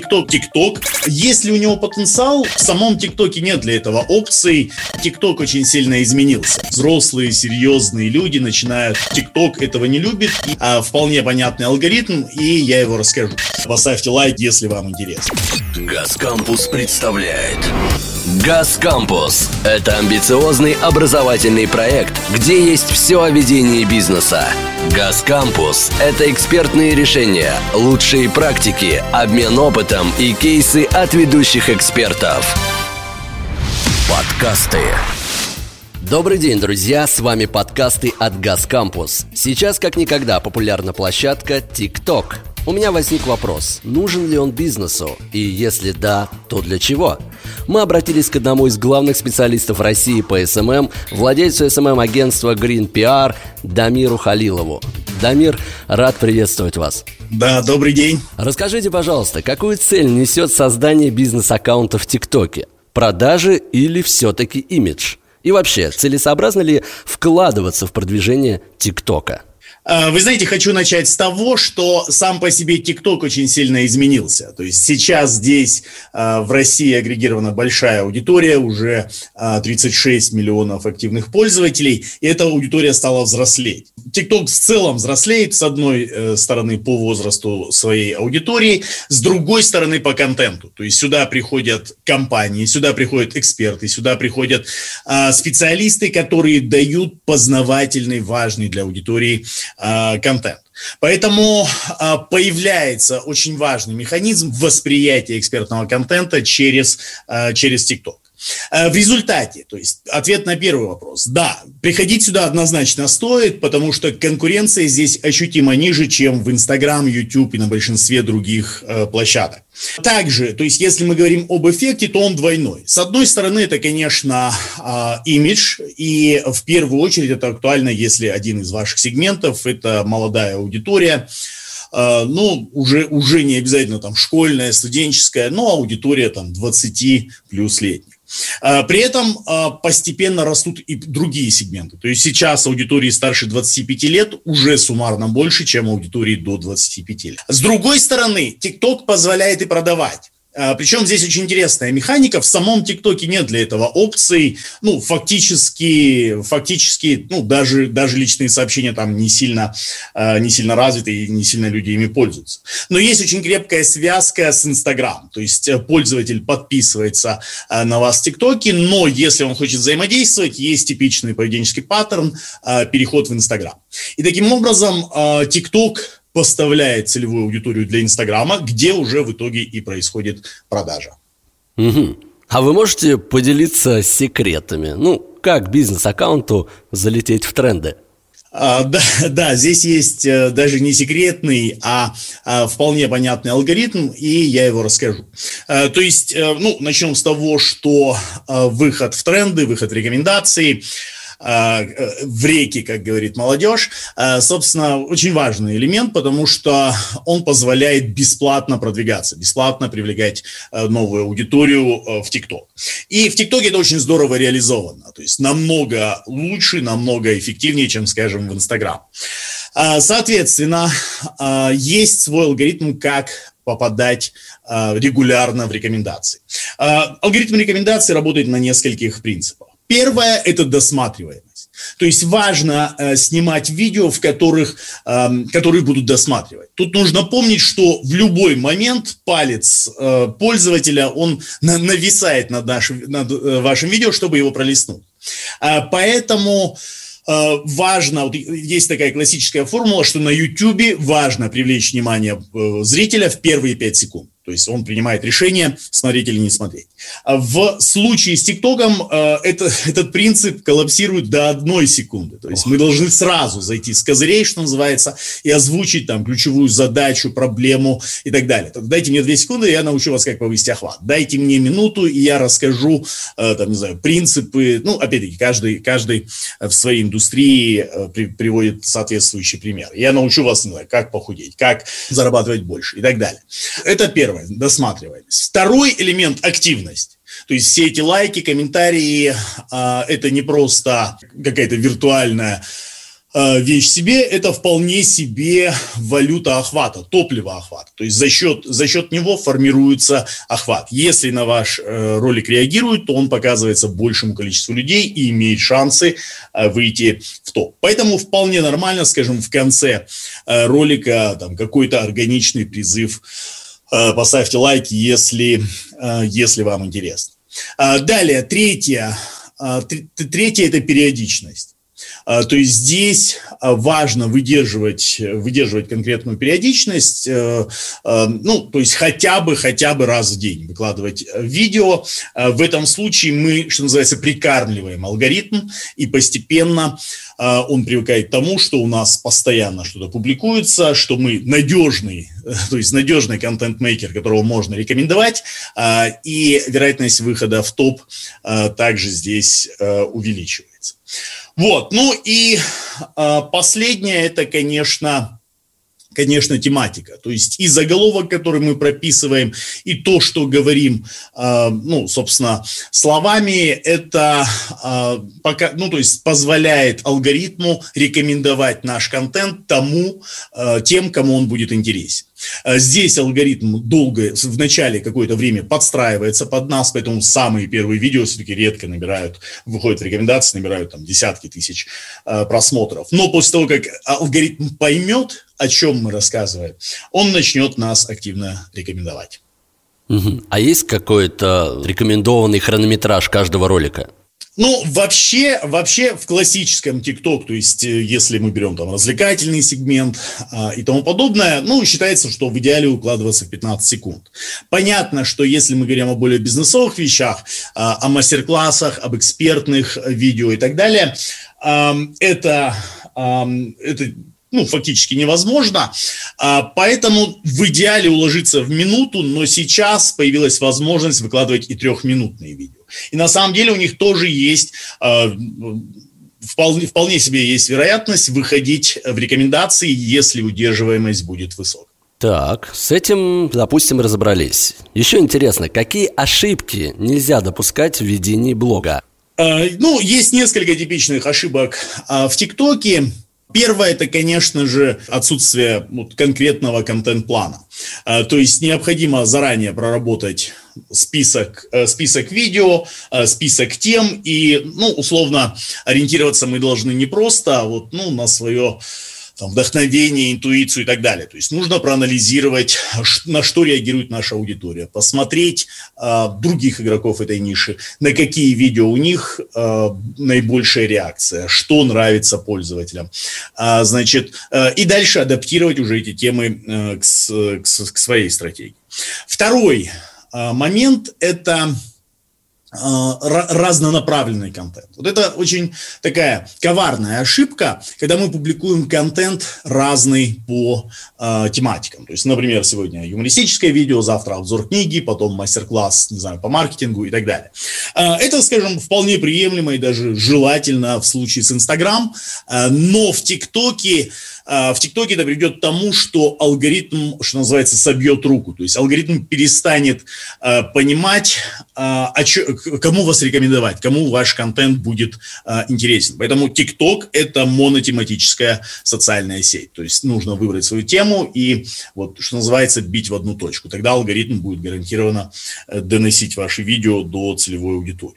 ТикТок. Есть ли у него потенциал? В самом ТикТоке нет для этого опций. ТикТок очень сильно изменился. Взрослые, серьезные люди начинают ТикТок этого не любит. А вполне понятный алгоритм, и я его расскажу. Поставьте лайк, если вам интересно. Газ Кампус представляет Газ Кампус – это амбициозный образовательный проект, где есть все о ведении бизнеса. Газ Кампус – это экспертные решения, лучшие практики, обмен опытом и кейсы от ведущих экспертов. Подкасты. Добрый день, друзья! С вами подкасты от Газ Кампус. Сейчас как никогда популярна площадка TikTok – у меня возник вопрос, нужен ли он бизнесу? И если да, то для чего? Мы обратились к одному из главных специалистов России по SMM, владельцу SMM -агентства Green PR Дамиру Халилову. Дамир, рад приветствовать вас. Да, добрый день. Расскажите, пожалуйста, какую цель несет создание бизнес-аккаунта в ТикТоке? Продажи или все-таки имидж? И вообще, целесообразно ли вкладываться в продвижение ТикТока? А, вы знаете, хочу начать с того, что сам по себе ТикТок очень сильно изменился. То есть сейчас здесь а, в России агрегирована большая аудитория, уже 36 а, миллионов активных пользователей, и эта аудитория стала взрослеть. ТикТок в целом взрослеет, с одной э, стороны по возрасту своей аудитории, с другой стороны по контенту. То есть сюда приходят компании, сюда приходят эксперты, сюда приходят специалисты, которые дают познавательный, важный для аудитории Э, контент. Поэтому э, появляется очень важный механизм восприятия экспертного контента через, э, через TikTok. В результате, то есть ответ на первый вопрос, да, приходить сюда однозначно стоит, потому что конкуренция здесь ощутимо ниже, чем в Instagram, YouTube и на большинстве других э, площадок. Также, то есть если мы говорим об эффекте, то он двойной. С одной стороны, это, конечно, а, имидж, и в первую очередь это актуально, если один из ваших сегментов – это молодая аудитория, а, ну, уже, уже не обязательно там школьная, студенческая, но аудитория там 20 плюс летних. А, при этом а, постепенно растут и другие сегменты. То есть сейчас аудитории старше 25 лет уже суммарно больше, чем аудитории до 25 лет. С другой стороны, TikTok позволяет и продавать. А, Причем здесь очень интересная механика. В самом ТикТоке нет для этого опций. Ну, фактически, фактически, ну, даже, даже личные сообщения там не сильно, а, не сильно развиты и не сильно люди ими пользуются. Но есть очень крепкая связка с Инстаграм. То есть э, пользователь подписывается э, на вас в ТикТоке, но если он хочет взаимодействовать, есть типичный поведенческий паттерн э, переход в Инстаграм. И таким образом ТикТок поставляет целевую аудиторию для Инстаграма, где уже в итоге и происходит продажа. Угу. А вы можете поделиться секретами? Ну, как бизнес-аккаунту залететь в тренды? А, да, да, здесь есть э, даже не секретный, а, а вполне понятный алгоритм, и я его расскажу. А, то есть, э, ну, начнем с того, что выход в тренды, выход в рекомендации – в реки, как говорит молодежь, а, собственно, очень важный элемент, потому что он позволяет бесплатно продвигаться, бесплатно привлекать э, новую аудиторию э, в ТикТок. И в ТикТоке это очень здорово реализовано, то есть намного лучше, намного эффективнее, чем, скажем, в Инстаграм. А, соответственно, есть свой алгоритм, как попадать регулярно в рекомендации. Алгоритм рекомендаций работает на нескольких принципах. Первое – это досматриваемость. То есть важно э, снимать видео, в которых, э, которые будут досматривать. Тут нужно помнить, что в любой момент палец э, пользователя, он на, нависает над, нашим, над э, вашим видео, чтобы его пролистнуть. Э, поэтому э, важно, вот есть такая классическая формула, что на YouTube важно привлечь внимание э, зрителя в первые 5 секунд. То есть он принимает решение, смотреть или не смотреть. А в случае с ТикТоком э, это, этот принцип коллапсирует до одной секунды. То есть Ох. мы должны сразу зайти с козырей, что называется, и озвучить там ключевую задачу, проблему и так далее. Дайте мне две секунды, и я научу вас, как повысить охват. Дайте мне минуту, и я расскажу, э, там, не знаю, принципы. Ну, опять-таки, каждый, каждый в своей индустрии э, при, приводит соответствующий пример. Я научу вас, не знаю, как похудеть, как зарабатывать больше и так далее. Это первое первое, досматриваемость. Второй элемент – активность. То есть все эти лайки, комментарии а, – это не просто какая-то виртуальная Э, вещь себе, это вполне себе валюта охвата, топливо охвата. То есть за счет, за счет него формируется охват. Если на ваш э, ролик реагируют, то он показывается большему количеству людей и имеет шансы э, выйти в топ. Поэтому вполне нормально, скажем, в конце ролика там какой-то органичный призыв поставьте лайки, если, если вам интересно. Далее, третье, третье – это периодичность. А, то есть здесь а, важно выдерживать, выдерживать конкретную периодичность, э, э, ну, то есть хотя бы, хотя бы раз в день выкладывать видео. А, в этом случае мы, что называется, прикармливаем алгоритм, и постепенно он привыкает к тому, что у нас постоянно что-то публикуется, что мы надежный, то есть надежный контент-мейкер, которого можно рекомендовать, и вероятность выхода в топ также здесь э, увеличивается. Вот, ну и э, последнее, это, конечно, конечно, тематика. То есть и заголовок, который мы прописываем, и то, что говорим, э, ну, собственно, словами, это э, пока, ну, то есть позволяет алгоритму рекомендовать наш контент тому, э, тем, кому он будет интересен. Э, здесь алгоритм долго, в начале какое-то время подстраивается под нас, поэтому самые первые видео все-таки редко набирают, выходят рекомендации, набирают там десятки тысяч э, просмотров. Но после того, как алгоритм поймет, о чем мы рассказываем, он начнет нас активно рекомендовать. А есть какой-то рекомендованный хронометраж каждого ролика? Ну, вообще, вообще в классическом ТикТок, то есть э, если мы берем там развлекательный сегмент а, и тому подобное, ну, считается, что в идеале укладываться в 15 секунд. Понятно, что если мы говорим о более бизнесовых вещах, а, о мастер-классах, об экспертных видео и так далее, а, это, а, это ну, фактически невозможно. А, поэтому в идеале уложиться в минуту, но сейчас появилась возможность выкладывать и трехминутные видео. И на самом деле у них тоже есть а, вполне, вполне себе есть вероятность выходить в рекомендации, если удерживаемость будет высокой. Так, с этим, допустим, разобрались. Еще интересно, какие ошибки нельзя допускать в ведении блога? А, ну, есть несколько типичных ошибок в ТикТоке. Первое – это, конечно же, отсутствие вот, конкретного контент-плана. А, то есть необходимо заранее проработать список, э, список видео, э, список тем, и, ну, условно, ориентироваться мы должны не просто а вот, ну, на свое там, вдохновение, интуицию и так далее. То есть нужно проанализировать, на что реагирует наша аудитория, посмотреть э, других игроков этой ниши, на какие видео у них э, наибольшая реакция, что нравится пользователям. А, значит, э, и дальше адаптировать уже эти темы э, к, к, к своей стратегии. Второй э, момент – это разнонаправленный контент. Вот это очень такая коварная ошибка, когда мы публикуем контент разный по э, тематикам. То есть, например, сегодня юмористическое видео, завтра обзор книги, потом мастер-класс, не знаю, по маркетингу и так далее. Э, это, скажем, вполне приемлемо и даже желательно в случае с Инстаграм, э, но в ТикТоке в ТикТоке это приведет к тому, что алгоритм, что называется, собьет руку. То есть алгоритм перестанет э, понимать, чё, кому вас рекомендовать, кому ваш контент будет а, интересен. Поэтому TikTok – это монотематическая социальная сеть. То есть нужно выбрать свою тему и, вот, что называется, бить в одну точку. Тогда алгоритм будет гарантированно э, доносить ваши видео до целевой аудитории.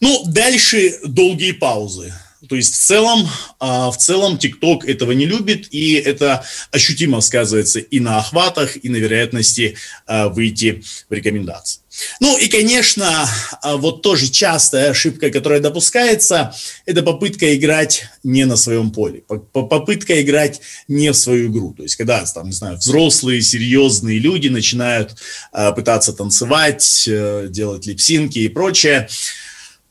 Ну, дальше долгие паузы. То есть в целом, а, в целом TikTok этого не любит, и это ощутимо сказывается и на охватах, и на вероятности а, выйти в рекомендации. Ну и, конечно, а, вот тоже частая ошибка, которая допускается, это попытка играть не на своем поле, попытка играть не в свою игру. То есть, когда, там, не знаю, взрослые, серьезные люди начинают пытаться танцевать, э, делать липсинки и прочее,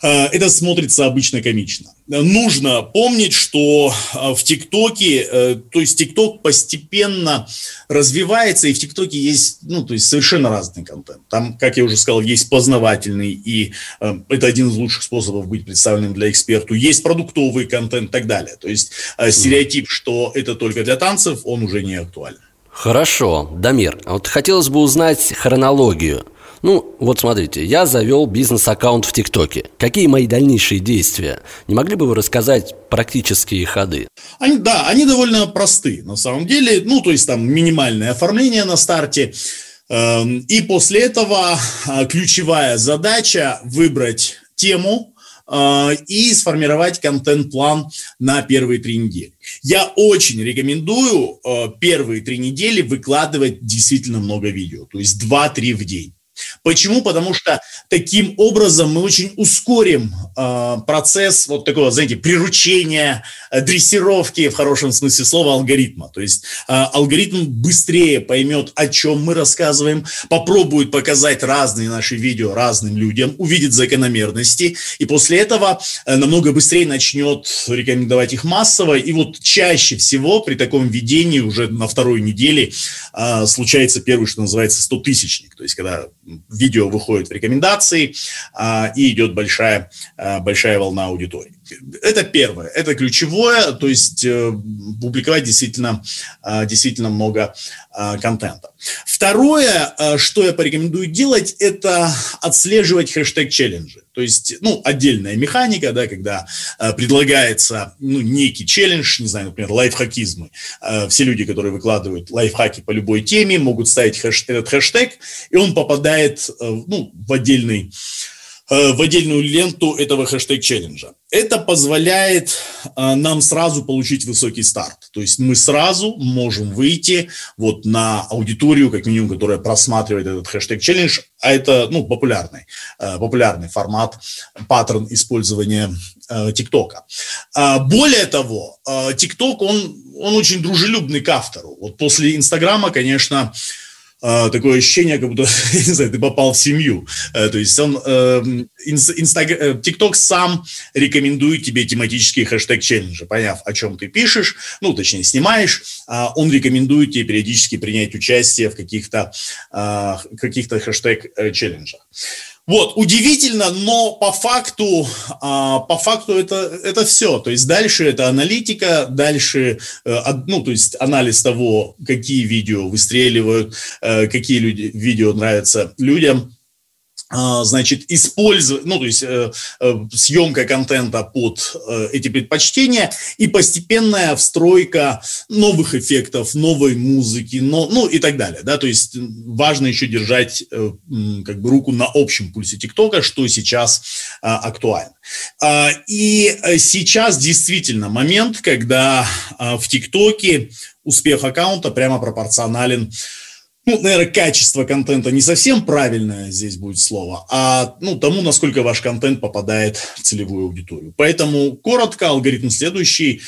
это смотрится обычно комично. Нужно помнить, что э, в ТикТоке, э, то есть ТикТок постепенно развивается, и в ТикТоке есть, ну, то есть совершенно разный контент. Там, как я уже сказал, есть познавательный, и это один из лучших способов быть представленным для эксперта. Есть продуктовый контент и так далее. То есть стереотип, что это только для танцев, он уже не актуален. Хорошо, Дамир, вот хотелось бы узнать хронологию. Ну, вот смотрите, я завел бизнес-аккаунт в ТикТоке. Какие мои дальнейшие действия? Не могли бы вы рассказать практические ходы? Они, да, они довольно просты на самом деле. Ну, то есть там минимальное оформление на старте. Эм, и после этого а, ключевая задача выбрать тему, а, и сформировать контент-план на первые три недели. Я очень рекомендую а, первые три недели выкладывать действительно много видео, то есть 2-3 в день. Почему? Потому что таким образом мы очень ускорим э, процесс вот такого, знаете, приручения, э, дрессировки в хорошем смысле слова алгоритма. То есть э, алгоритм быстрее поймет, о чем мы рассказываем, попробует показать разные наши видео разным людям, увидит закономерности, и после этого э, намного быстрее начнет рекомендовать их массово. И вот чаще всего при таком ведении уже на второй неделе э, случается первый, что называется, 100-тысячник. То есть когда видео выходит в рекомендации, а, и идет большая, а, большая волна аудитории. Это первое, это ключевое, то есть э, публиковать действительно, а, действительно много контента. Второе, что я порекомендую делать, это отслеживать хэштег челленджи. То есть, ну, отдельная механика, да, когда предлагается, ну, некий челлендж, не знаю, например, лайфхакизмы. все люди, которые выкладывают лайфхаки по любой теме, могут ставить хэш, этот хэштег, и он попадает, э, ну, в отдельный Э, в отдельную ленту этого хэштег-челленджа. Это позволяет э, нам сразу получить высокий старт. То есть мы сразу можем выйти вот на аудиторию, как минимум, которая просматривает этот хэштег-челлендж, а это ну, популярный, э, популярный формат, паттерн использования ТикТока. А более того, ТикТок, он, он очень дружелюбный к автору. Вот после Инстаграма, конечно, такое ощущение, как будто, не знаю, ты попал в семью. Э, то есть он, эм, Инстаграм, ТикТок сам рекомендует тебе тематические хэштег-челленджи, поняв, о чем ты пишешь, ну, точнее, снимаешь, а он рекомендует тебе периодически принять участие в каких-то а, каких-то хэштег-челленджах. Вот, удивительно, но по факту, а, по факту это, это все. То есть дальше это аналитика, дальше, э, ну, то есть анализ того, какие видео выстреливают, э, какие люди, видео нравятся людям. А, значит, использовать, ну, то есть э, э, съемка контента под э, эти предпочтения и постепенная встройка новых эффектов, новой музыки, но, ну и так далее, да, то есть важно еще держать э, как бы руку на общем пульсе ТикТока, что сейчас э, актуально. Э, и сейчас действительно момент, когда э, в ТикТоке успех аккаунта прямо пропорционален ну, наверное, качество контента не совсем правильное здесь будет слово, а ну, тому, насколько ваш контент попадает в целевую аудиторию. Поэтому коротко, алгоритм следующий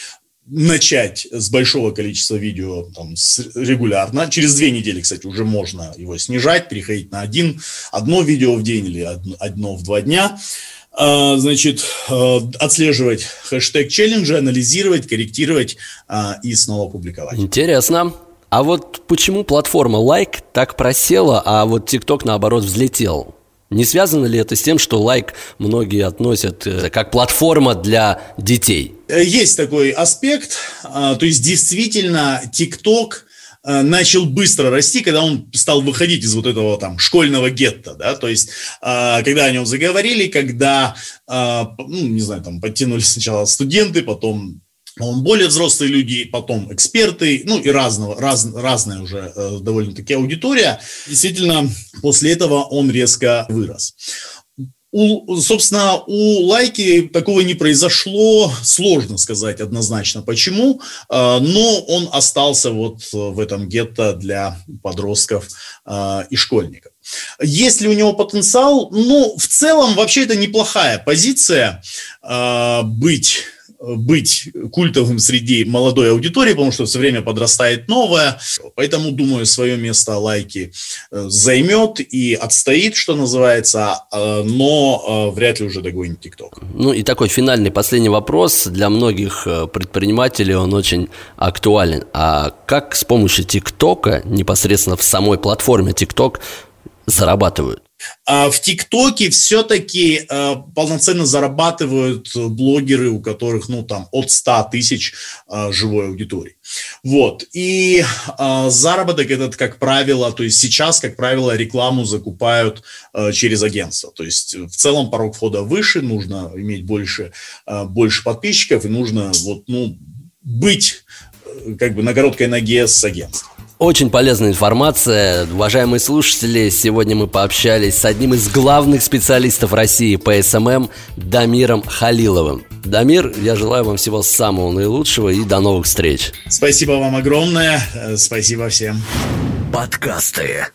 начать с большого количества видео там, с, регулярно. Через две недели, кстати, уже можно его снижать, переходить на один, одно видео в день или одно, одно в два дня. А, значит, а, отслеживать хэштег челленджа, анализировать, корректировать а, и снова публиковать. Интересно. А вот почему платформа Like так просела, а вот TikTok наоборот взлетел? Не связано ли это с тем, что лайк многие относят э, как платформа для детей? Э, есть такой аспект. А, то есть действительно TikTok э, начал быстро расти, когда он стал выходить из вот этого там школьного гетто, да, то есть а, когда о нем заговорили, когда, а, ну, не знаю, там подтянулись сначала студенты, потом более взрослые люди, потом эксперты, ну и разного, раз, разная уже э, довольно-таки аудитория. Действительно, после этого он резко вырос. У, собственно, у Лайки такого не произошло, сложно сказать однозначно почему, э, но он остался вот в этом гетто для подростков э, и школьников. Есть ли у него потенциал? Ну, в целом, вообще это неплохая позиция э, быть быть культовым среди молодой аудитории, потому что все время подрастает новое. Поэтому, думаю, свое место лайки э, займет и отстоит, что называется, э, но э, вряд ли уже догонит ТикТок. Ну и такой финальный последний вопрос. Для многих предпринимателей он очень актуален. А как с помощью ТикТока, непосредственно в самой платформе ТикТок, зарабатывают? А в ТикТоке все-таки э, полноценно зарабатывают блогеры, у которых, ну, там, от 100 тысяч э, живой аудитории. Вот. И э, заработок этот, как правило, то есть сейчас, как правило, рекламу закупают через агентство. То есть в целом порог входа выше, нужно иметь больше, больше подписчиков и нужно вот, ну, быть как бы на короткой ноге с агентством. Очень полезная информация. Уважаемые слушатели, сегодня мы пообщались с одним из главных специалистов России по SMM Дамиром Халиловым. Дамир, я желаю вам всего самого наилучшего и до новых встреч. Спасибо вам огромное. Спасибо всем. Подкасты.